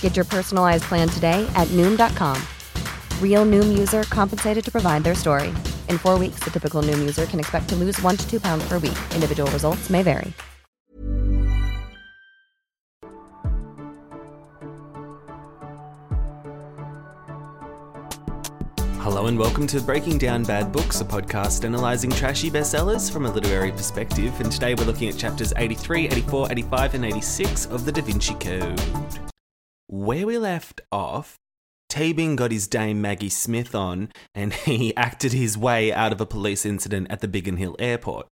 Get your personalized plan today at Noom.com. Real Noom user compensated to provide their story. In four weeks, the typical Noom user can expect to lose one to two pounds per week. Individual results may vary. Hello and welcome to Breaking Down Bad Books, a podcast analysing trashy bestsellers from a literary perspective. And today we're looking at chapters 83, 84, 85, and 86 of the Da Vinci Code. Where we left off, Teabing got his dame Maggie Smith on and he acted his way out of a police incident at the Biggin Hill airport.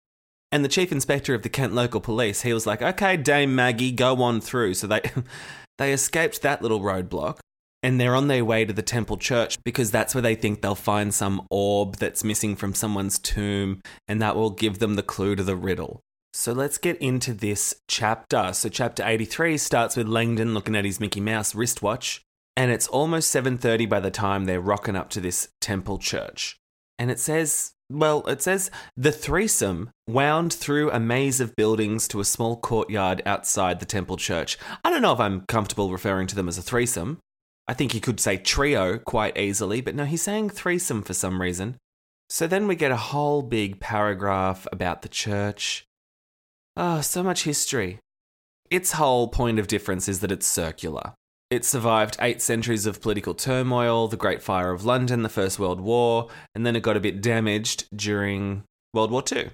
And the chief inspector of the Kent local police, he was like, okay, Dame Maggie, go on through. So they, they escaped that little roadblock and they're on their way to the temple church because that's where they think they'll find some orb that's missing from someone's tomb and that will give them the clue to the riddle. So let's get into this chapter. So chapter 83 starts with Langdon looking at his Mickey Mouse wristwatch and it's almost 7:30 by the time they're rocking up to this temple church. And it says, well, it says the threesome wound through a maze of buildings to a small courtyard outside the temple church. I don't know if I'm comfortable referring to them as a threesome. I think he could say trio quite easily, but no, he's saying threesome for some reason. So then we get a whole big paragraph about the church. Oh, so much history. Its whole point of difference is that it's circular. It survived eight centuries of political turmoil, the Great Fire of London, the First World War, and then it got a bit damaged during World War II.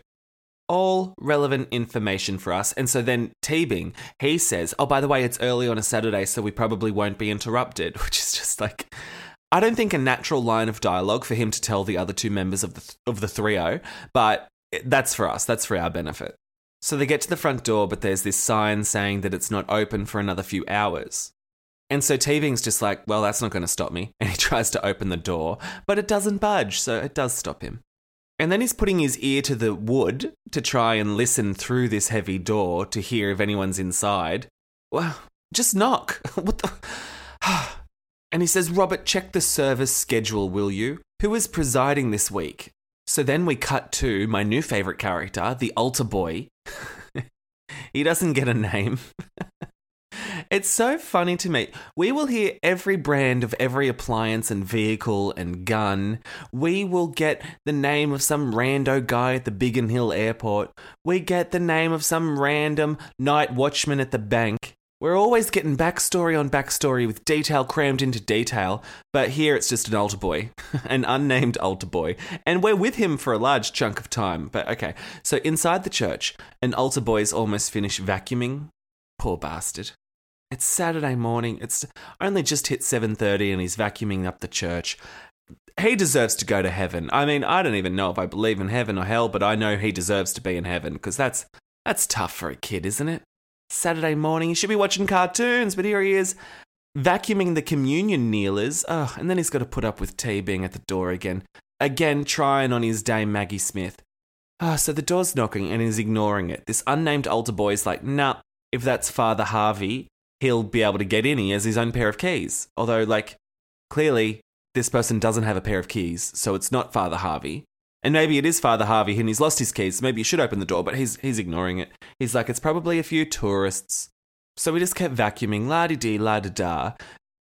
All relevant information for us. And so then Teabing, he says, Oh, by the way, it's early on a Saturday, so we probably won't be interrupted, which is just like. I don't think a natural line of dialogue for him to tell the other two members of the of the trio, oh, but that's for us. That's for our benefit. So they get to the front door, but there's this sign saying that it's not open for another few hours. And so Teabing's just like, well, that's not going to stop me. And he tries to open the door, but it doesn't budge, so it does stop him. And then he's putting his ear to the wood to try and listen through this heavy door to hear if anyone's inside. Well, just knock. what the? and he says, Robert, check the service schedule, will you? Who is presiding this week? So then we cut to my new favorite character, the altar boy. he doesn't get a name. It's so funny to me. We will hear every brand of every appliance and vehicle and gun. We will get the name of some rando guy at the Biggin Hill airport. We get the name of some random night watchman at the bank. We're always getting backstory on backstory with detail crammed into detail, but here it's just an altar boy, an unnamed altar boy, and we're with him for a large chunk of time. But okay, so inside the church, an altar boy's almost finished vacuuming. Poor bastard. It's Saturday morning. It's only just hit 7:30 and he's vacuuming up the church. He deserves to go to heaven. I mean, I don't even know if I believe in heaven or hell, but I know he deserves to be in heaven because that's that's tough for a kid, isn't it? Saturday morning, he should be watching cartoons, but here he is vacuuming the communion kneelers. Oh, and then he's got to put up with Teabing at the door again. Again, trying on his dame Maggie Smith. Oh, so the door's knocking and he's ignoring it. This unnamed altar boy is like, nah, if that's Father Harvey, he'll be able to get in. He has his own pair of keys. Although, like, clearly this person doesn't have a pair of keys, so it's not Father Harvey. And maybe it is Father Harvey and he's lost his keys. maybe you should open the door, but he's he's ignoring it. He's like, it's probably a few tourists. So we just kept vacuuming, la di dee, la da da.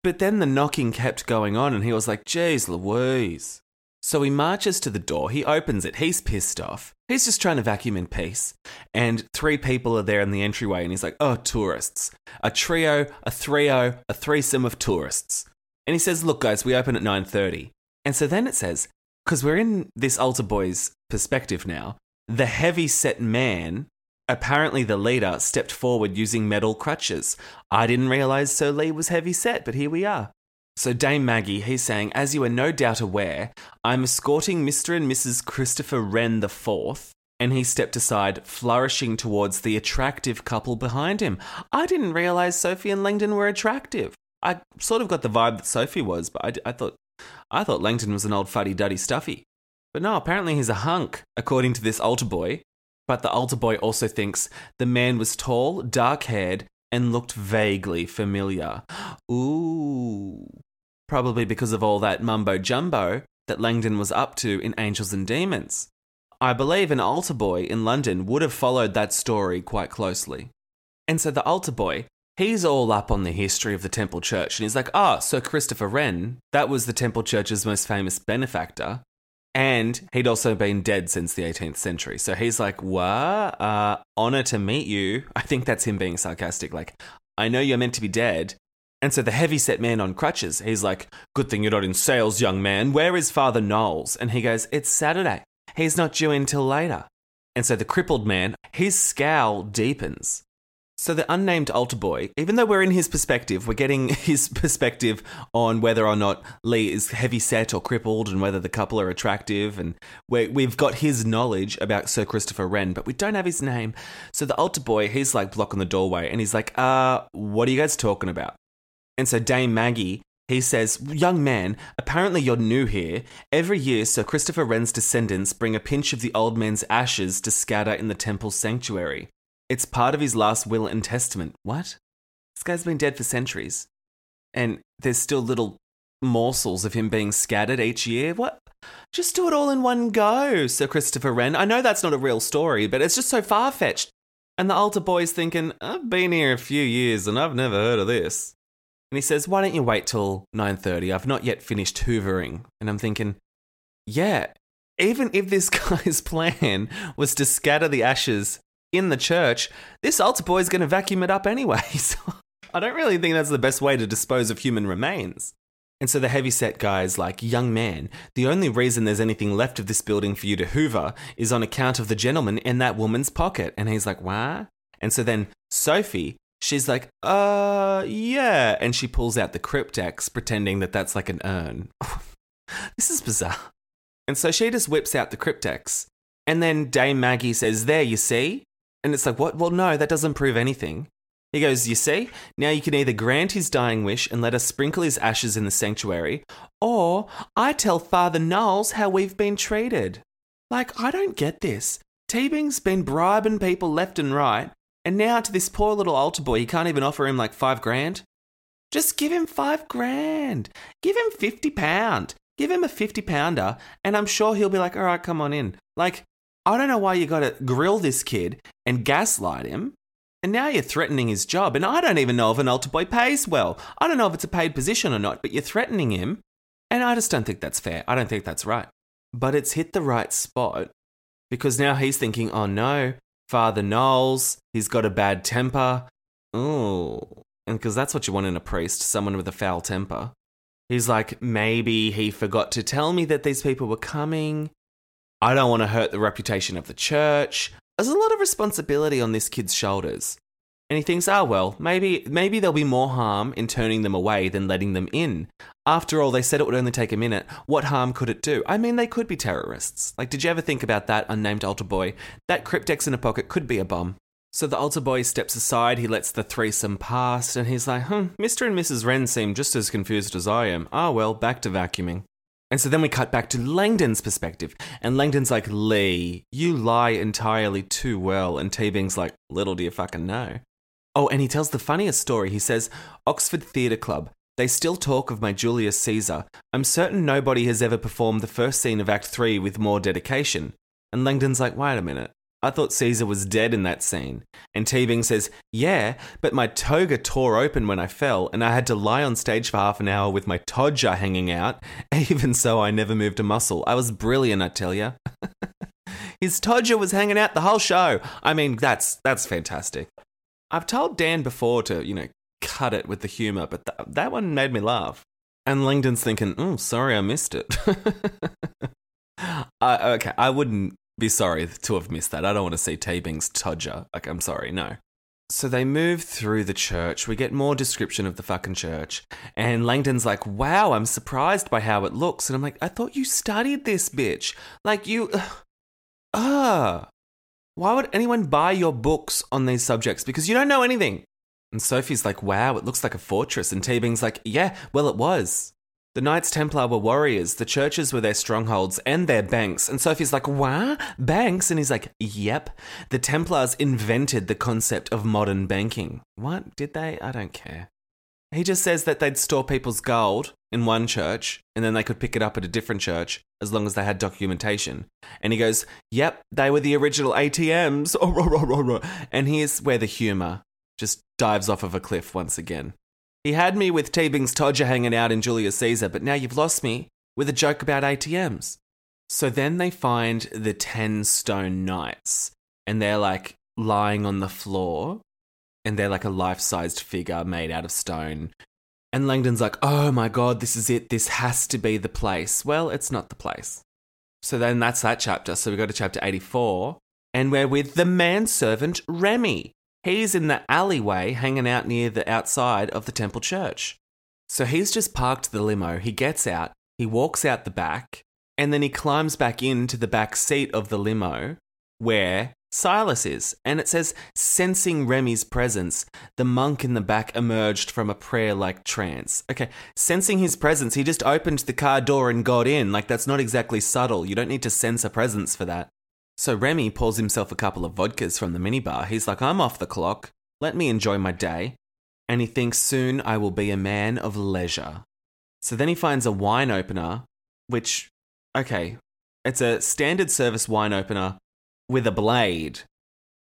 But then the knocking kept going on, and he was like, "Jeez, Louise." So he marches to the door. He opens it. He's pissed off. He's just trying to vacuum in peace. And three people are there in the entryway, and he's like, oh, tourists. A trio, a trio, a threesome of tourists. And he says, look, guys, we open at 9.30. And so then it says, because we're in this altar boy's perspective now. The heavy set man, apparently the leader, stepped forward using metal crutches. I didn't realize So Lee was heavy set, but here we are. So, Dame Maggie, he's saying, as you are no doubt aware, I'm escorting Mr. and Mrs. Christopher Wren IV, and he stepped aside, flourishing towards the attractive couple behind him. I didn't realize Sophie and Langdon were attractive. I sort of got the vibe that Sophie was, but I, I thought I thought Langdon was an old fuddy duddy stuffy. But no, apparently he's a hunk, according to this altar boy. But the altar boy also thinks the man was tall, dark haired, and looked vaguely familiar. Ooh. Probably because of all that mumbo jumbo that Langdon was up to in Angels and Demons. I believe an altar boy in London would have followed that story quite closely. And so the altar boy, he's all up on the history of the Temple Church and he's like, ah, oh, so Christopher Wren, that was the Temple Church's most famous benefactor. And he'd also been dead since the 18th century. So he's like, what? Uh, honor to meet you. I think that's him being sarcastic. Like, I know you're meant to be dead. And so the heavy set man on crutches, he's like, good thing you're not in sales, young man. Where is Father Knowles? And he goes, it's Saturday. He's not due until later. And so the crippled man, his scowl deepens. So the unnamed altar boy, even though we're in his perspective, we're getting his perspective on whether or not Lee is heavy set or crippled and whether the couple are attractive. And we have got his knowledge about Sir Christopher Wren, but we don't have his name. So the altar boy, he's like blocking the doorway and he's like, uh, what are you guys talking about? And so Dame Maggie, he says, Young man, apparently you're new here. Every year, Sir Christopher Wren's descendants bring a pinch of the old man's ashes to scatter in the temple sanctuary. It's part of his last will and testament. What? This guy's been dead for centuries. And there's still little morsels of him being scattered each year. What? Just do it all in one go, Sir Christopher Wren. I know that's not a real story, but it's just so far fetched. And the altar boy's thinking, I've been here a few years and I've never heard of this. And he says, Why don't you wait till 9.30? I've not yet finished hoovering. And I'm thinking, yeah, even if this guy's plan was to scatter the ashes in the church, this altar boy is going to vacuum it up anyway. So I don't really think that's the best way to dispose of human remains. And so the heavyset guy is like, Young man, the only reason there's anything left of this building for you to hoover is on account of the gentleman in that woman's pocket. And he's like, What? And so then Sophie, she's like, Uh, yeah. And she pulls out the cryptex, pretending that that's like an urn. this is bizarre. And so she just whips out the cryptex. And then Dame Maggie says, There, you see? And it's like, what? Well, no, that doesn't prove anything. He goes, You see, now you can either grant his dying wish and let us sprinkle his ashes in the sanctuary, or I tell Father Knowles how we've been treated. Like, I don't get this. Teabing's been bribing people left and right, and now to this poor little altar boy, he can't even offer him like five grand. Just give him five grand. Give him 50 pound. Give him a 50 pounder, and I'm sure he'll be like, all right, come on in. Like, I don't know why you got to grill this kid and gaslight him. And now you're threatening his job. And I don't even know if an altar boy pays well. I don't know if it's a paid position or not, but you're threatening him. And I just don't think that's fair. I don't think that's right. But it's hit the right spot because now he's thinking, oh no, Father Knowles, he's got a bad temper. Oh, and because that's what you want in a priest, someone with a foul temper. He's like, maybe he forgot to tell me that these people were coming. I don't want to hurt the reputation of the church. There's a lot of responsibility on this kid's shoulders. And he thinks, ah, well, maybe maybe there'll be more harm in turning them away than letting them in. After all, they said it would only take a minute. What harm could it do? I mean, they could be terrorists. Like, did you ever think about that, unnamed altar boy? That cryptex in a pocket could be a bomb. So the altar boy steps aside, he lets the threesome pass, and he's like, hmm, Mr. and Mrs. Wren seem just as confused as I am. Ah, well, back to vacuuming. And so then we cut back to Langdon's perspective. And Langdon's like, Lee, you lie entirely too well. And Teabing's like, little do you fucking know. Oh, and he tells the funniest story. He says, Oxford Theatre Club. They still talk of my Julius Caesar. I'm certain nobody has ever performed the first scene of Act 3 with more dedication. And Langdon's like, wait a minute. I thought Caesar was dead in that scene. And Teabing says, Yeah, but my toga tore open when I fell, and I had to lie on stage for half an hour with my todger hanging out. Even so, I never moved a muscle. I was brilliant, I tell you. His todger was hanging out the whole show. I mean, that's that's fantastic. I've told Dan before to, you know, cut it with the humor, but th- that one made me laugh. And Langdon's thinking, oh, sorry I missed it. Okay, I wouldn't be sorry to have missed that. I don't want to see Teabing's Todger. Like, I'm sorry, no. So they move through the church. We get more description of the fucking church. And Langdon's like, wow, I'm surprised by how it looks. And I'm like, I thought you studied this, bitch. Like, you. Ah. Why would anyone buy your books on these subjects? Because you don't know anything. And Sophie's like, wow, it looks like a fortress. And Teabing's like, yeah, well, it was. The Knights Templar were warriors, the churches were their strongholds and their banks. And Sophie's like, what? Banks? And he's like, yep. The Templars invented the concept of modern banking. What? Did they? I don't care. He just says that they'd store people's gold in one church and then they could pick it up at a different church as long as they had documentation. And he goes, Yep, they were the original ATMs. And here's where the humour just dives off of a cliff once again. He had me with Teabing's Todger hanging out in Julius Caesar, but now you've lost me with a joke about ATMs. So then they find the 10 stone knights and they're like lying on the floor and they're like a life sized figure made out of stone. And Langdon's like, oh my god, this is it. This has to be the place. Well, it's not the place. So then that's that chapter. So we go to chapter 84 and we're with the manservant Remy. He's in the alleyway hanging out near the outside of the temple church. So he's just parked the limo. He gets out, he walks out the back, and then he climbs back into the back seat of the limo where Silas is. And it says, sensing Remy's presence, the monk in the back emerged from a prayer like trance. Okay, sensing his presence, he just opened the car door and got in. Like, that's not exactly subtle. You don't need to sense a presence for that. So Remy pulls himself a couple of vodkas from the minibar. He's like, I'm off the clock. Let me enjoy my day. And he thinks soon I will be a man of leisure. So then he finds a wine opener, which, okay, it's a standard service wine opener with a blade.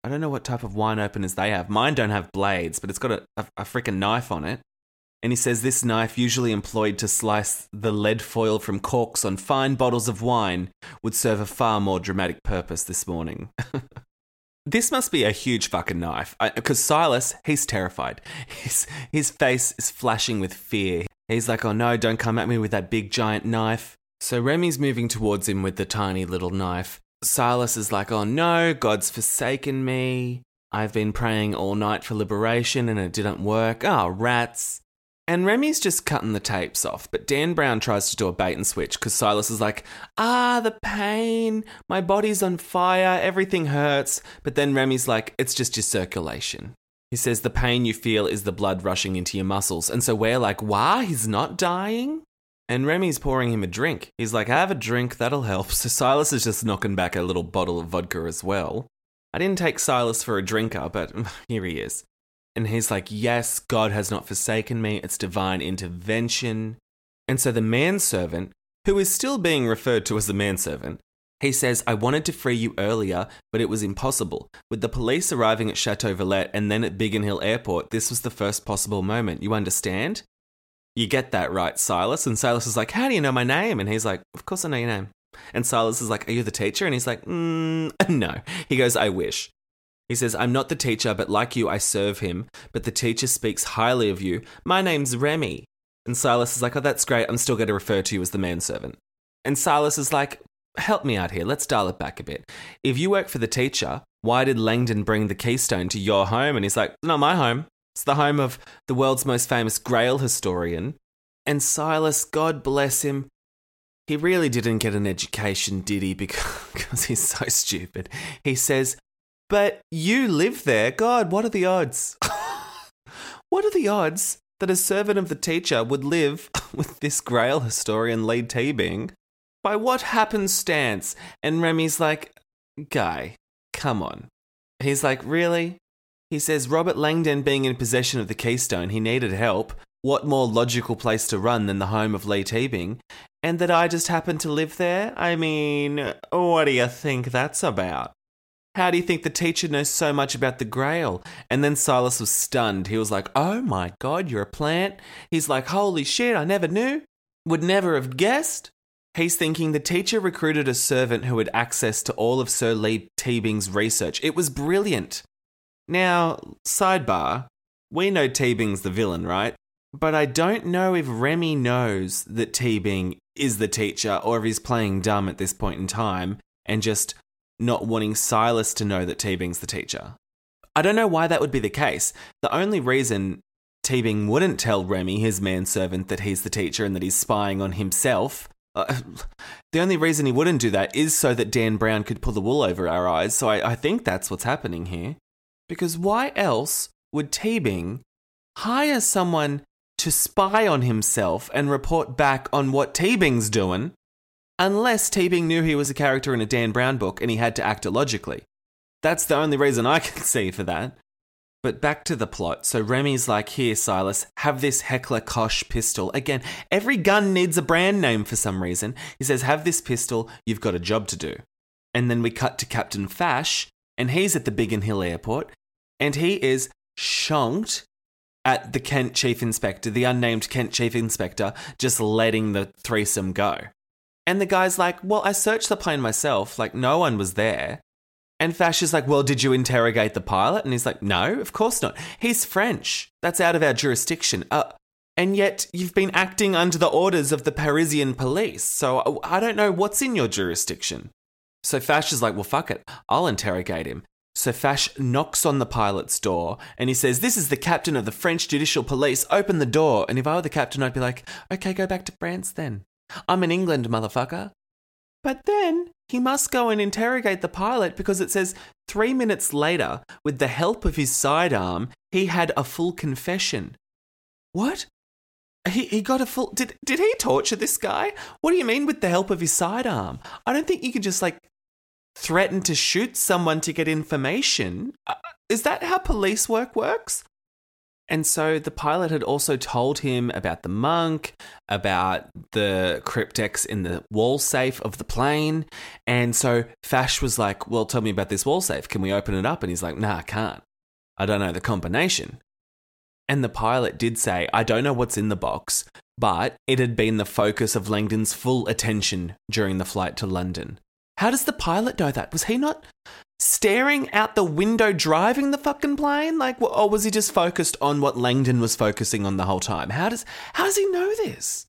I don't know what type of wine openers they have. Mine don't have blades, but it's got a, a, a freaking knife on it. And he says this knife, usually employed to slice the lead foil from corks on fine bottles of wine, would serve a far more dramatic purpose this morning. this must be a huge fucking knife. Because Silas, he's terrified. His, his face is flashing with fear. He's like, oh no, don't come at me with that big giant knife. So Remy's moving towards him with the tiny little knife. Silas is like, oh no, God's forsaken me. I've been praying all night for liberation and it didn't work. Oh, rats. And Remy's just cutting the tapes off, but Dan Brown tries to do a bait and switch because Silas is like, ah, the pain, my body's on fire, everything hurts. But then Remy's like, it's just your circulation. He says the pain you feel is the blood rushing into your muscles. And so we're like, wah, he's not dying? And Remy's pouring him a drink. He's like, have a drink, that'll help. So Silas is just knocking back a little bottle of vodka as well. I didn't take Silas for a drinker, but here he is. And he's like, Yes, God has not forsaken me. It's divine intervention. And so the manservant, who is still being referred to as the manservant, he says, I wanted to free you earlier, but it was impossible. With the police arriving at Chateau Villette and then at Biggin Hill Airport, this was the first possible moment. You understand? You get that right, Silas? And Silas is like, How do you know my name? And he's like, Of course I know your name. And Silas is like, Are you the teacher? And he's like, mm, No. He goes, I wish. He says, I'm not the teacher, but like you, I serve him. But the teacher speaks highly of you. My name's Remy. And Silas is like, Oh, that's great. I'm still going to refer to you as the manservant. And Silas is like, Help me out here. Let's dial it back a bit. If you work for the teacher, why did Langdon bring the keystone to your home? And he's like, Not my home. It's the home of the world's most famous Grail historian. And Silas, God bless him, he really didn't get an education, did he? Because he's so stupid. He says, but you live there. God, what are the odds? what are the odds that a servant of the teacher would live with this Grail historian Lee Teabing? By what happenstance? And Remy's like, Guy, come on. He's like, Really? He says, Robert Langdon being in possession of the Keystone, he needed help. What more logical place to run than the home of Lee Teabing? And that I just happened to live there? I mean, what do you think that's about? How do you think the teacher knows so much about the grail? And then Silas was stunned. He was like, Oh my God, you're a plant? He's like, Holy shit, I never knew. Would never have guessed. He's thinking the teacher recruited a servant who had access to all of Sir Lee Teabing's research. It was brilliant. Now, sidebar, we know Teabing's the villain, right? but I don't know if Remy knows that Teabing is the teacher or if he's playing dumb at this point in time and just not wanting Silas to know that Teabing's the teacher. I don't know why that would be the case. The only reason Teabing wouldn't tell Remy, his manservant, that he's the teacher and that he's spying on himself. Uh, the only reason he wouldn't do that is so that Dan Brown could pull the wool over our eyes. So I, I think that's what's happening here. Because why else would Teabing hire someone to spy on himself and report back on what Teabing's doing unless Teabing knew he was a character in a Dan Brown book and he had to act illogically? That's the only reason I can see for that. But back to the plot. So Remy's like, here, Silas, have this Heckler Koch pistol. Again, every gun needs a brand name for some reason. He says, have this pistol, you've got a job to do. And then we cut to Captain Fache, and he's at the Biggin Hill Airport, and he is shonked at the Kent Chief Inspector, the unnamed Kent Chief Inspector, just letting the threesome go. And the guy's like, well, I searched the plane myself, like, no one was there. And Fache is like, Well, did you interrogate the pilot? And he's like, No, of course not. He's French. That's out of our jurisdiction. Uh, and yet you've been acting under the orders of the Parisian police. So uh, I don't know what's in your jurisdiction. So Fache is like, Well, fuck it. I'll interrogate him. So Fache knocks on the pilot's door and he says, This is the captain of the French Judicial Police. Open the door. And if I were the captain, I'd be like, Okay, go back to France then. I'm in England, motherfucker. But then he must go and interrogate the pilot because it says three minutes later, with the help of his sidearm, he had a full confession. What? He, he got a full. Did, did he torture this guy? What do you mean with the help of his sidearm? I don't think you can just like threaten to shoot someone to get information. Uh, is that how police work works? And so the pilot had also told him about the monk, about the cryptex in the wall safe of the plane. And so Fache was like, Well, tell me about this wall safe. Can we open it up? And he's like, Nah, I can't. I don't know the combination. And the pilot did say, I don't know what's in the box, but it had been the focus of Langdon's full attention during the flight to London. How does the pilot know that? Was he not staring out the window driving the fucking plane? Like, or was he just focused on what Langdon was focusing on the whole time? How does how does he know this?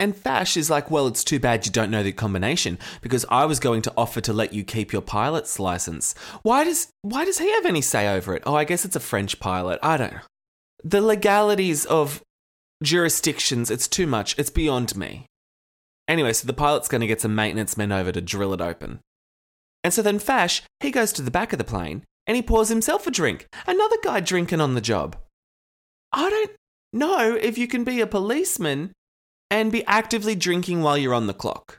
And Fache is like, well, it's too bad you don't know the combination because I was going to offer to let you keep your pilot's license. Why does why does he have any say over it? Oh, I guess it's a French pilot. I don't know. The legalities of jurisdictions, it's too much. It's beyond me. Anyway, so the pilot's going to get some maintenance men over to drill it open. And so then Fache, he goes to the back of the plane and he pours himself a drink. Another guy drinking on the job. I don't know if you can be a policeman and be actively drinking while you're on the clock.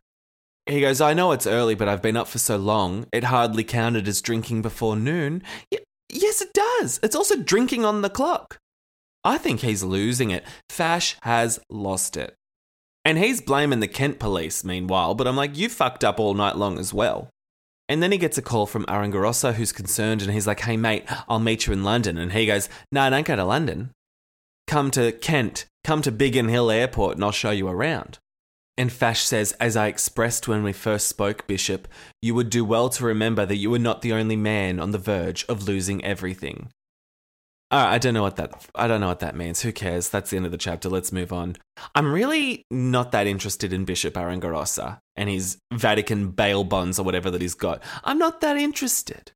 He goes, I know it's early, but I've been up for so long, it hardly counted as drinking before noon. Y- yes, it does. It's also drinking on the clock. I think he's losing it. Fache has lost it. And he's blaming the Kent police, meanwhile, but I'm like, you fucked up all night long as well. And then he gets a call from Aringarosa, who's concerned, and he's like, hey, mate, I'll meet you in London. And he goes, no, don't go to London. Come to Kent, come to Biggin Hill Airport, and I'll show you around. And Fache says, As I expressed when we first spoke, Bishop, you would do well to remember that you were not the only man on the verge of losing everything. Uh, I don't know what that I don't know what that means. Who cares? That's the end of the chapter. Let's move on. I'm really not that interested in Bishop Aringarosa and his Vatican bail bonds or whatever that he's got. I'm not that interested.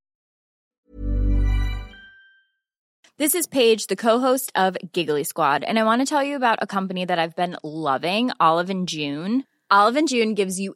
This is Paige, the co-host of Giggly Squad, and I want to tell you about a company that I've been loving, Olive and June. Olive and June gives you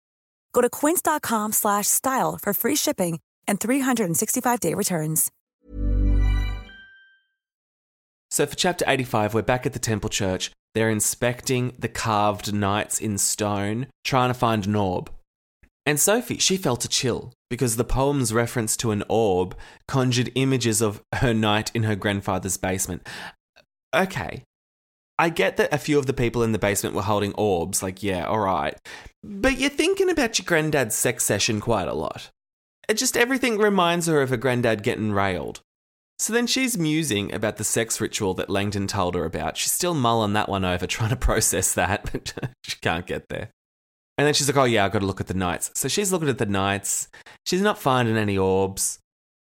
Go to quince.com slash style for free shipping and 365-day returns. So for chapter 85, we're back at the temple church. They're inspecting the carved knights in stone, trying to find an orb. And Sophie, she felt a chill because the poem's reference to an orb conjured images of her night in her grandfather's basement. Okay. I get that a few of the people in the basement were holding orbs, like, yeah, alright. But you're thinking about your granddad's sex session quite a lot. It just everything reminds her of her granddad getting railed. So then she's musing about the sex ritual that Langdon told her about. She's still mulling that one over, trying to process that, but she can't get there. And then she's like, oh yeah, I've got to look at the knights. So she's looking at the knights. She's not finding any orbs.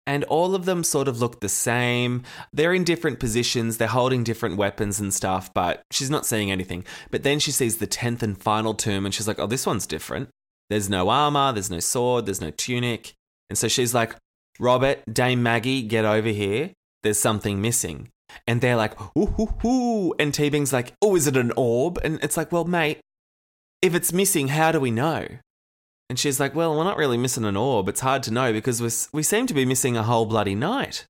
And all of them sort of look the same. They're in different positions, they're holding different weapons and stuff, but she's not seeing anything. But then she sees the 10th and final tomb and she's like, oh, this one's different. There's no armor, there's no sword, there's no tunic. And so she's like, Robert, Dame Maggie, get over here. There's something missing. And they're like, ooh, ooh, ooh. And Teabing's like, oh, is it an orb? And it's like, well, mate, if it's missing, how do we know? And she's like, well, we're not really missing an orb. It's hard to know because we we seem to be missing a whole bloody knight.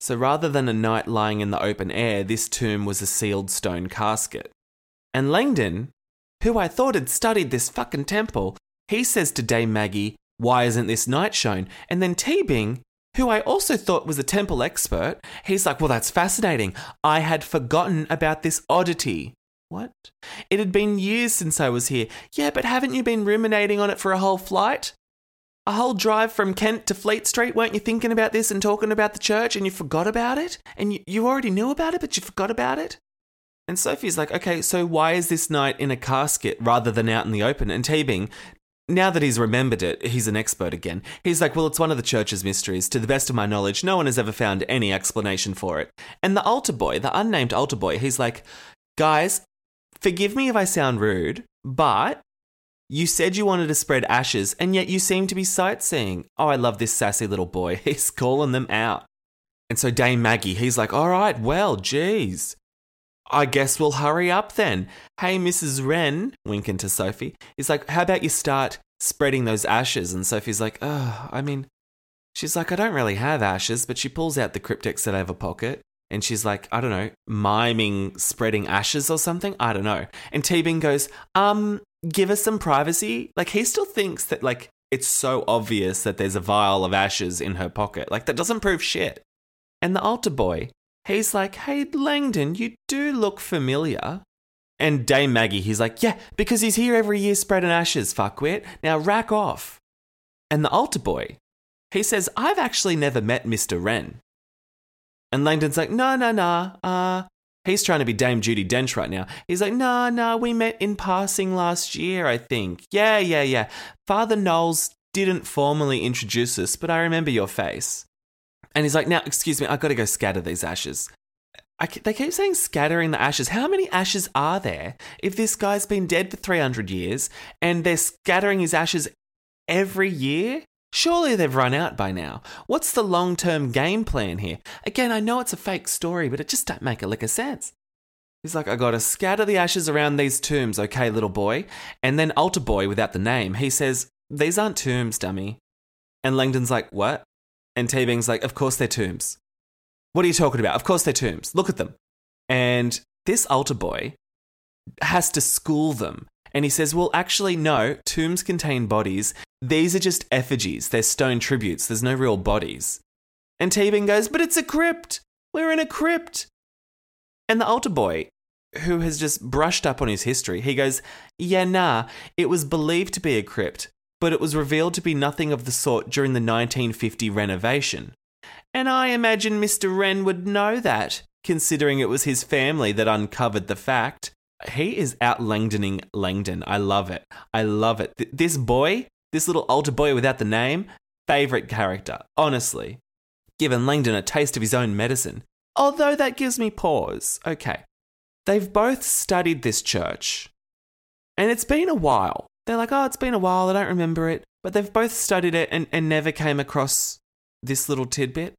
So rather than a knight lying in the open air, this tomb was a sealed stone casket. And Langdon, who I thought had studied this fucking temple, he says to Dame Maggie, why isn't this knight shown? And then Teabing, who I also thought was a temple expert, he's like, well, that's fascinating. I had forgotten about this oddity. What? It had been years since I was here. Yeah, but haven't you been ruminating on it for a whole flight? A whole drive from Kent to Fleet Street? Weren't you thinking about this and talking about the church and you forgot about it? And you, you already knew about it, but you forgot about it? And Sophie's like, okay, so why is this knight in a casket rather than out in the open? And Teabing, now that he's remembered it, he's an expert again. He's like, well, it's one of the church's mysteries. To the best of my knowledge, no one has ever found any explanation for it. And the altar boy, the unnamed altar boy, he's like, guys, forgive me if I sound rude, but you said you wanted to spread ashes, and yet you seem to be sightseeing. Oh, I love this sassy little boy. He's calling them out. And so Dame Maggie, he's like, all right, well, geez. I guess we'll hurry up then. Hey, Mrs. Wren, winking to Sophie, he's like, how about you start spreading those ashes? And Sophie's like, oh, I mean, she's like, I don't really have ashes, but she pulls out the cryptex out of her pocket and she's like, I don't know, miming spreading ashes or something. I don't know. And Teabing goes, um, give us some privacy. Like he still thinks that like it's so obvious that there's a vial of ashes in her pocket. Like that doesn't prove shit. And the altar boy, he's like, hey Langdon, you do look familiar. And Dame Maggie, he's like, yeah, because he's here every year spreading ashes, fuckwit. Now rack off. And the altar boy, he says, I've actually never met Mr. Wren. And Langdon's like, no, no, no. Uh, he's trying to be Dame Judi Dench right now. He's like, no, no, we met in passing last year, I think. Yeah, yeah, yeah. Father Knowles didn't formally introduce us, but I remember your face. And he's like, now, excuse me, I've got to go scatter these ashes. I, they keep saying scattering the ashes. How many ashes are there if this guy's been dead for 300 years and they're scattering his ashes every year? Surely they've run out by now. What's the long term game plan here? Again, I know it's a fake story, but it just don't make a lick of sense. He's like, I gotta scatter the ashes around these tombs, okay, little boy. And then Altar Boy, without the name, he says, These aren't tombs, dummy. And Langdon's like, What? And Teabing's like, Of course they're tombs. What are you talking about? Of course they're tombs. Look at them. And this altar boy has to school them. And he says, Well, actually, no, tombs contain bodies. These are just effigies. They're stone tributes. There's no real bodies. And Teabing goes, But it's a crypt. We're in a crypt. And the altar boy, who has just brushed up on his history, he goes, Yeah, nah, it was believed to be a crypt, but it was revealed to be nothing of the sort during the 1950 renovation. And I imagine Mr. Wren would know that, considering it was his family that uncovered the fact. He is out Langdoning Langdon. I love it. I love it. Th- this boy, this little altar boy without the name, favorite character, honestly. Given Langdon a taste of his own medicine. Although that gives me pause. Okay. They've both studied this church. And it's been a while. They're like, oh, it's been a while. I don't remember it. But they've both studied it and, and never came across this little tidbit.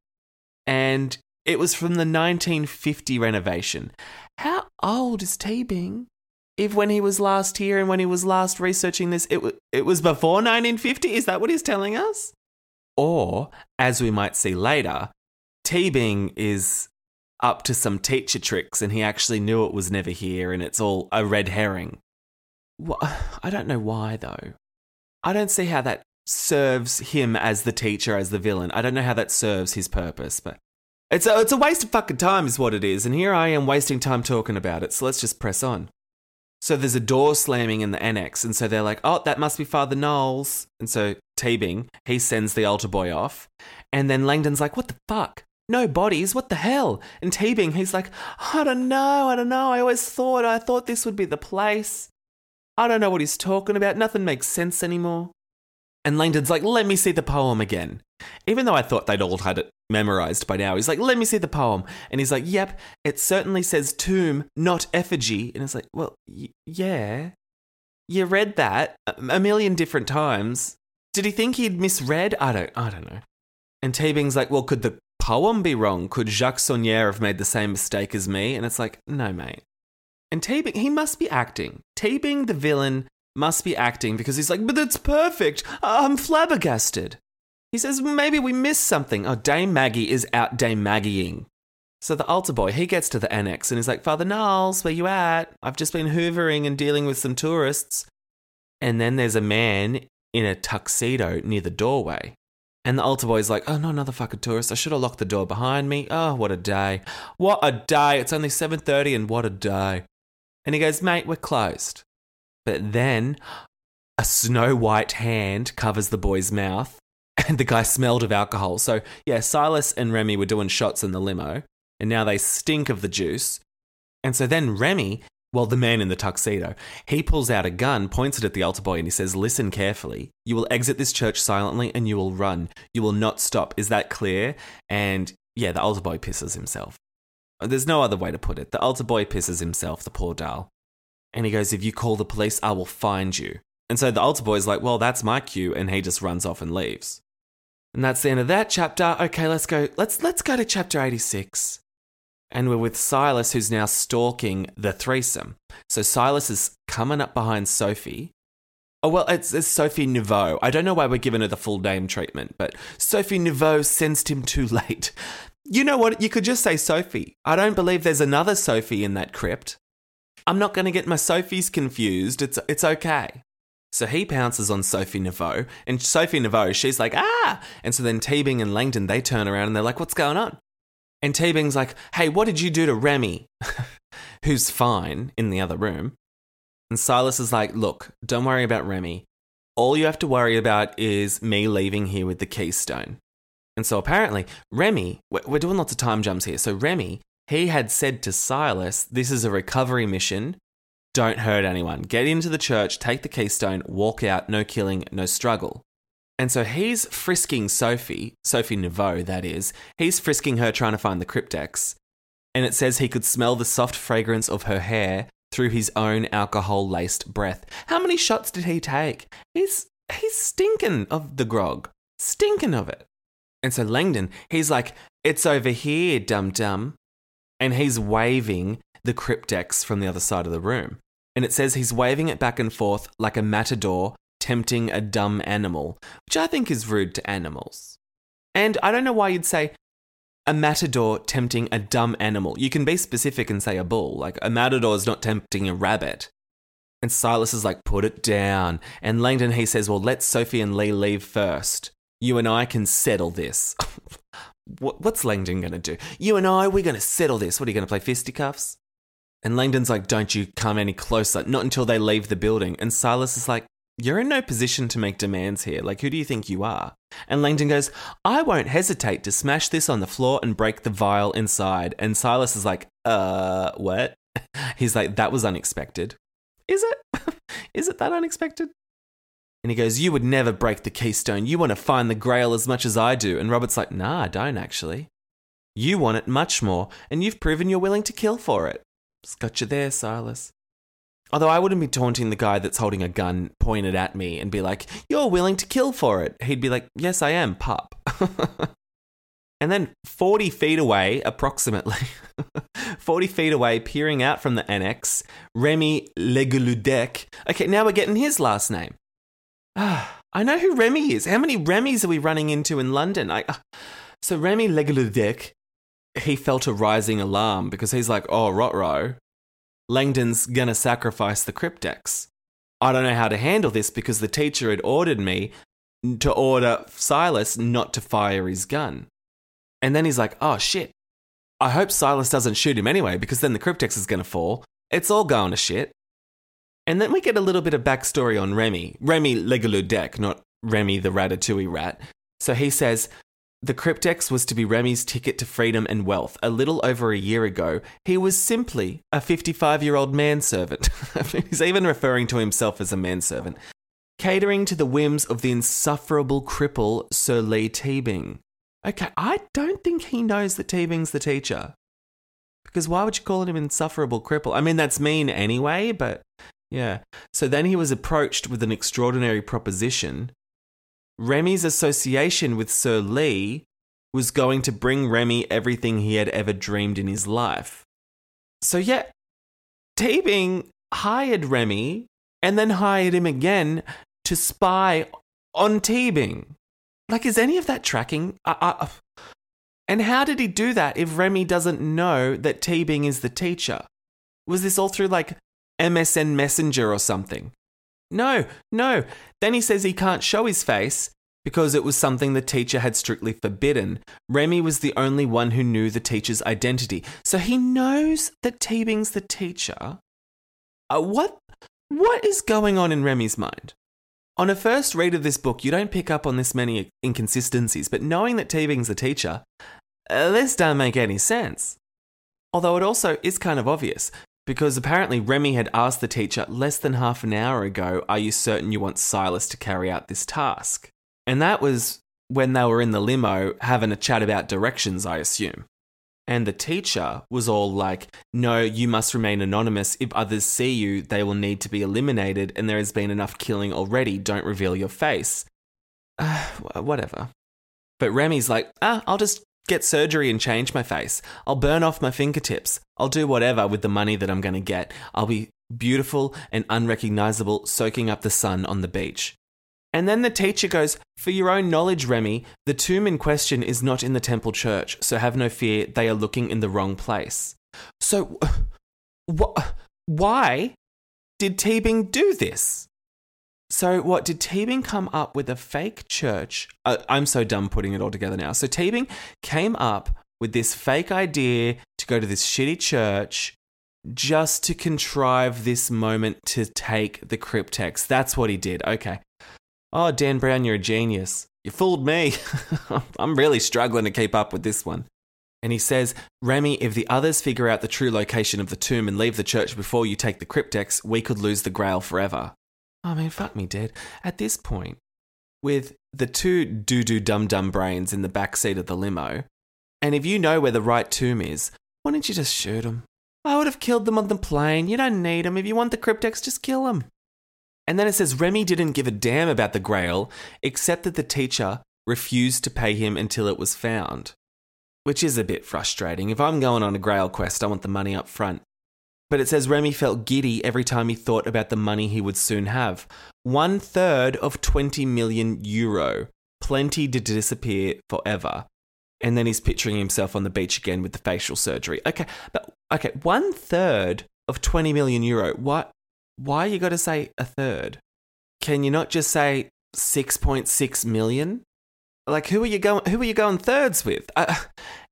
And it was from the 1950 renovation. How old is Teabing? If when he was last here and when he was last researching this, it, w- it was before 1950? Is that what he's telling us? Or, as we might see later, Teabing is up to some teacher tricks and he actually knew it was never here and it's all a red herring. Wha- I don't know why, though. I don't see how that serves him as the teacher, as the villain. I don't know how that serves his purpose, but it's a, it's a waste of fucking time, is what it is. And here I am wasting time talking about it, so let's just press on. So there's a door slamming in the annex, and so they're like, oh, that must be Father Knowles. And so Teabing, he sends the altar boy off. And then Langdon's like, what the fuck? No bodies, what the hell? And Teabing, he's like, I don't know, I don't know. I always thought, I thought this would be the place. I don't know what he's talking about. Nothing makes sense anymore. And Langdon's like, let me see the poem again. Even though I thought they'd all had it memorized by now, he's like, let me see the poem. And he's like, yep, it certainly says tomb, not effigy. And it's like, well, y- yeah. You read that a million different times. Did he think he'd misread? I don't, I don't know. And Teabing's like, well, could the poem be wrong? Could Jacques Saunière have made the same mistake as me? And it's like, no, mate. And Teabing, he must be acting. Teabing, the villain, must be acting because he's like, but it's perfect. I'm flabbergasted. He says, maybe we missed something. Oh, Dame Maggie is out Dame Maggieing. So the altar boy, he gets to the annex and he's like, Father Knowles, where you at? I've just been hoovering and dealing with some tourists. And then there's a man in a tuxedo near the doorway. And the altar boy's like, oh, no, another fucking tourist. I should have locked the door behind me. Oh, what a day. What a day. It's only 7.30 and what a day. And he goes, mate, we're closed. But then a snow white hand covers the boy's mouth, and the guy smelled of alcohol. So, yeah, Silas and Remy were doing shots in the limo, and now they stink of the juice. And so then Remy, well, the man in the tuxedo, he pulls out a gun, points it at the altar boy, and he says, Listen carefully. You will exit this church silently and you will run. You will not stop. Is that clear? And yeah, the altar boy pisses himself. There's no other way to put it. The altar boy pisses himself, the poor Dal. And he goes, If you call the police, I will find you. And so the altar boy's like, Well, that's my cue. And he just runs off and leaves. And that's the end of that chapter. Okay, let's go. Let's let's go to chapter 86. And we're with Silas, who's now stalking the threesome. So Silas is coming up behind Sophie. Oh, well, it's, it's Sophie Neveu. I don't know why we're giving her the full name treatment, but Sophie Neveu sensed him too late. You know what? You could just say Sophie. I don't believe there's another Sophie in that crypt. I'm not going to get my Sophies confused. It's, it's okay. So he pounces on Sophie Neveu, and Sophie Neveu, she's like, ah! And so then Teabing and Langdon, they turn around and they're like, what's going on? And Teabing's like, hey, what did you do to Remy? Who's fine in the other room. And Silas is like, look, don't worry about Remy. All you have to worry about is me leaving here with the keystone. And so apparently, Remy, we're doing lots of time jumps here. So Remy, he had said to Silas, this is a recovery mission. Don't hurt anyone. Get into the church, take the keystone, walk out, no killing, no struggle. And so he's frisking Sophie, Sophie Neveu, that is. He's frisking her trying to find the cryptex. And it says he could smell the soft fragrance of her hair through his own alcohol laced breath. How many shots did he take? He's he's stinking of the grog. Stinking of it. And so Langdon, he's like, It's over here, dum dum. And he's waving the cryptex from the other side of the room. And it says he's waving it back and forth like a matador tempting a dumb animal, which I think is rude to animals. And I don't know why you'd say a matador tempting a dumb animal. You can be specific and say a bull. Like a matador is not tempting a rabbit. And Silas is like, put it down. And Langdon, he says, well, let Sophie and Lee leave first. You and I can settle this. What's Langdon going to do? You and I, we're going to settle this. What are you going to play fisticuffs? And Langdon's like, don't you come any closer. Not until they leave the building. And Silas is like, you're in no position to make demands here. Like, who do you think you are? And Langdon goes, I won't hesitate to smash this on the floor and break the vial inside. And Silas is like, uh, what? He's like, that was unexpected. Is it? is it that unexpected? And he goes, You would never break the keystone. You want to find the grail as much as I do. And Robert's like, Nah, I don't actually. You want it much more, and you've proven you're willing to kill for it. Got you there, Silas. Although I wouldn't be taunting the guy that's holding a gun pointed at me and be like, You're willing to kill for it. He'd be like, Yes, I am, pup. and then 40 feet away, approximately, 40 feet away, peering out from the annex, Remy Legaludec. Okay, now we're getting his last name. I know who Remy is. How many Remys are we running into in London? I, uh, so Remy Legaludec, he felt a rising alarm because he's like, oh, Rotro, Langdon's gonna sacrifice the cryptex. I don't know how to handle this because the teacher had ordered me to order Silas not to fire his gun. And then he's like, oh shit. I hope Silas doesn't shoot him anyway because then the cryptex is to fall. It's all going to shit. And then we get a little bit of backstory on Remy. Remy Legaludec, not Remy the Ratatouille rat. So he says, the cryptex was to be Remy's ticket to freedom and wealth. A little over a year ago, he was simply a 55 year old manservant. He's even referring to himself as a manservant, catering to the whims of the insufferable cripple Sir Lee Teabing. Okay, I don't think he knows that Teabing's the teacher. Because why would you call him insufferable cripple? I mean, that's mean anyway, but yeah. So then he was approached with an extraordinary proposition. Remy's association with Sir Lee was going to bring Remy everything he had ever dreamed in his life. So, yeah, Teabing hired Remy and then hired him again to spy on Teabing. Like, is any of that tracking? Uh, uh, and how did he do that if Remy doesn't know that Teabing is the teacher? Was this all through like MSN Messenger or something? No, no. Then he says he can't show his face because it was something the teacher had strictly forbidden. Remy was the only one who knew the teacher's identity. So he knows that Teabing's the teacher. Uh, what, what is going on in Remy's mind? On a first read of this book, you don't pick up on this many inconsistencies, but knowing that Teabing's the teacher, uh, this doesn't make any sense. Although it also is kind of obvious, because apparently Remy had asked the teacher less than half an hour ago, Are you certain you want Silas to carry out this task? And that was when they were in the limo having a chat about directions, I assume. And the teacher was all like, No, you must remain anonymous. If others see you, they will need to be eliminated, and there has been enough killing already. Don't reveal your face. Uh, whatever. But Remy's like, Ah, I'll just get surgery and change my face. I'll burn off my fingertips. I'll do whatever with the money that I'm going to get. I'll be beautiful and unrecognizable, soaking up the sun on the beach. And then the teacher goes, For your own knowledge, Remy, the tomb in question is not in the temple church, so have no fear, they are looking in the wrong place. So, wh- why did Teabing do this? So, what did Teabing come up with a fake church? Uh, I'm so dumb putting it all together now. So, Teabing came up with this fake idea to go to this shitty church just to contrive this moment to take the cryptex. That's what he did. Okay. Oh, Dan Brown, you're a genius. You fooled me. I'm really struggling to keep up with this one. And he says, Remy, if the others figure out the true location of the tomb and leave the church before you take the cryptex, we could lose the grail forever. I mean, fuck me dead. At this point, with the two doo doo dum dum brains in the back seat of the limo, and if you know where the right tomb is, why don't you just shoot them? I would have killed them on the plane. You don't need them. If you want the cryptex, just kill them. And then it says Remy didn't give a damn about the grail, except that the teacher refused to pay him until it was found. Which is a bit frustrating. If I'm going on a grail quest, I want the money up front. But it says Remy felt giddy every time he thought about the money he would soon have. One third of 20 million euro. Plenty to disappear forever. And then he's picturing himself on the beach again with the facial surgery. Okay, but okay, one third of 20 million euro. What? Why you got to say a third? Can you not just say 6.6 million? Like who are you going? Who are you going thirds with? Uh,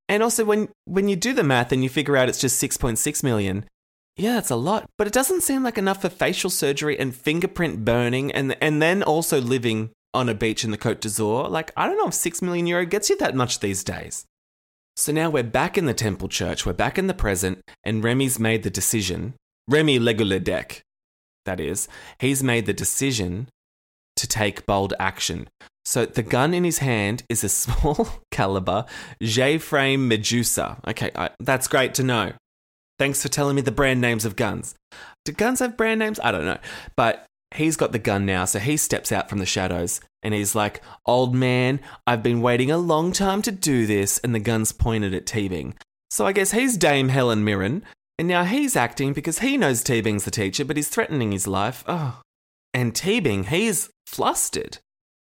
and also when when you do the math and you figure out it's just 6.6 million, yeah, that's a lot. But it doesn't seem like enough for facial surgery and fingerprint burning, and and then also living on a beach in the Côte d'Azur. Like I don't know if 6 million euro gets you that much these days. So now we're back in the temple church, we're back in the present, and Remy's made the decision. Remy Legaludec, that is, he's made the decision to take bold action. So the gun in his hand is a small caliber J frame Medusa. Okay, I, that's great to know. Thanks for telling me the brand names of guns. Do guns have brand names? I don't know. But he's got the gun now, so he steps out from the shadows and he's like, Old man, I've been waiting a long time to do this. And the gun's pointed at Teabing. So I guess he's Dame Helen Mirren. And now he's acting because he knows Teabing's the teacher, but he's threatening his life. Oh. And Teabing, he's flustered.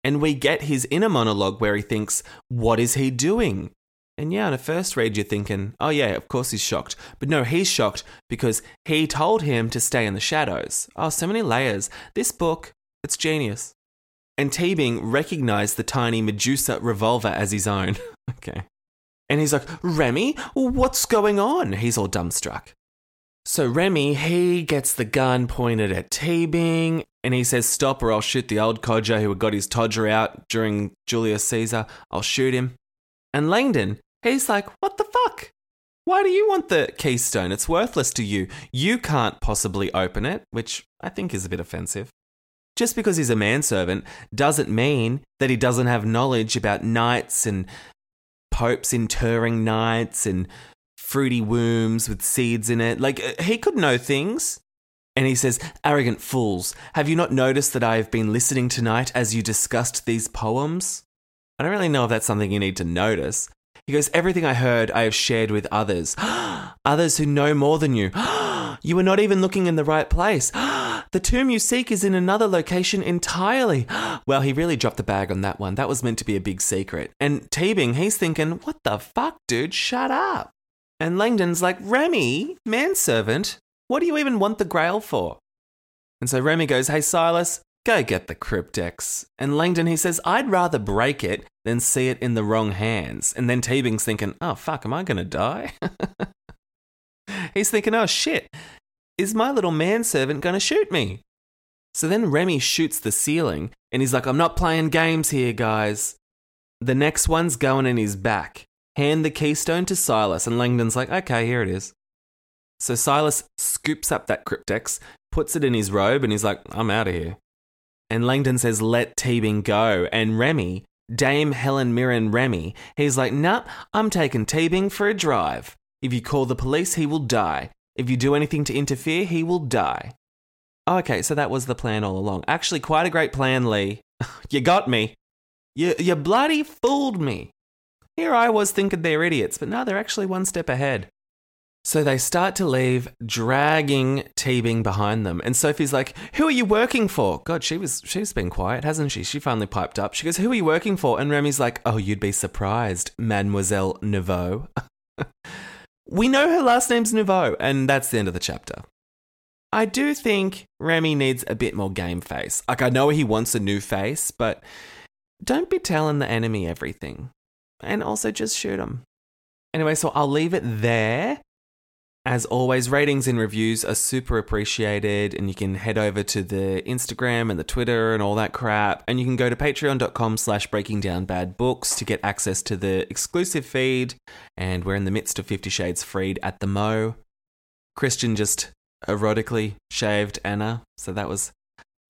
And we get his inner monologue where he thinks, What is he doing? And yeah, on a first read, you're thinking, oh, yeah, of course he's shocked. But no, he's shocked because he told him to stay in the shadows. Oh, so many layers. This book, it's genius. And Teabing recognized the tiny Medusa revolver as his own. okay. And he's like, Remy, what's going on? He's all dumbstruck. So Remy, he gets the gun pointed at Teabing and he says, Stop or I'll shoot the old codger who had got his todger out during Julius Caesar. I'll shoot him. And Langdon, he's like, What the fuck? Why do you want the keystone? It's worthless to you. You can't possibly open it, which I think is a bit offensive. Just because he's a manservant doesn't mean that he doesn't have knowledge about knights and popes interring knights and fruity wombs with seeds in it. Like, he could know things. And he says, Arrogant fools, have you not noticed that I have been listening tonight as you discussed these poems? I don't really know if that's something you need to notice. He goes, Everything I heard, I have shared with others. others who know more than you. you were not even looking in the right place. the tomb you seek is in another location entirely. well, he really dropped the bag on that one. That was meant to be a big secret. And Teabing, he's thinking, What the fuck, dude? Shut up. And Langdon's like, Remy, manservant, what do you even want the grail for? And so Remy goes, Hey, Silas, go get the cryptex. And Langdon, he says, I'd rather break it than see it in the wrong hands. And then Teabing's thinking, Oh, fuck, am I going to die? He's thinking, Oh, shit, is my little manservant going to shoot me? So then Remy shoots the ceiling and he's like, I'm not playing games here, guys. The next one's going in his back. Hand the keystone to Silas. And Langdon's like, Okay, here it is. So Silas scoops up that cryptex, puts it in his robe, and he's like, I'm out of here. And Langdon says, let Teabing go. And Remy, Dame Helen Mirren Remy, he's like, nah, I'm taking Teabing for a drive. If you call the police, he will die. If you do anything to interfere, he will die. Okay, so that was the plan all along. Actually, quite a great plan, Lee. you got me. You, you bloody fooled me. Here I was thinking they're idiots, but no, they're actually one step ahead. So they start to leave, dragging Teabing behind them. And Sophie's like, Who are you working for? God, she was she's been quiet, hasn't she? She finally piped up. She goes, Who are you working for? And Remy's like, Oh, you'd be surprised, Mademoiselle Nouveau. we know her last name's Nouveau, and that's the end of the chapter. I do think Remy needs a bit more game face. Like I know he wants a new face, but don't be telling the enemy everything. And also just shoot him. Anyway, so I'll leave it there. As always, ratings and reviews are super appreciated, and you can head over to the Instagram and the Twitter and all that crap. And you can go to patreon.com slash breaking down bad books to get access to the exclusive feed. And we're in the midst of Fifty Shades Freed at the Mo. Christian just erotically shaved Ana, so that was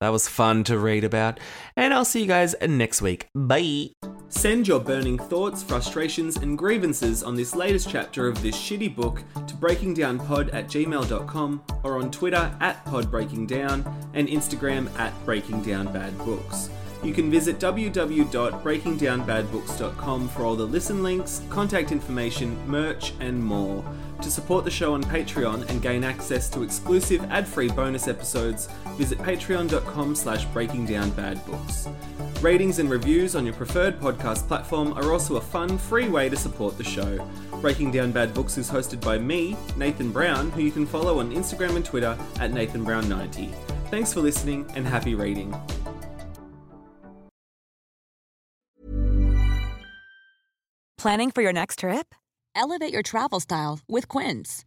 that was fun to read about. And I'll see you guys next week. Bye. Send your burning thoughts, frustrations, and grievances on this latest chapter of this shitty book to breakingdownpod at gmail.com or on Twitter at podbreakingdown and Instagram at breakingdownbadbooks. You can visit www.breakingdownbadbooks.com for all the listen links, contact information, merch, and more. To support the show on Patreon and gain access to exclusive ad-free bonus episodes, visit patreon.com slash breakingdownbadbooks. Ratings and reviews on your preferred podcast platform are also a fun, free way to support the show. Breaking Down Bad Books is hosted by me, Nathan Brown, who you can follow on Instagram and Twitter at NathanBrown90. Thanks for listening and happy reading. Planning for your next trip? Elevate your travel style with Quince.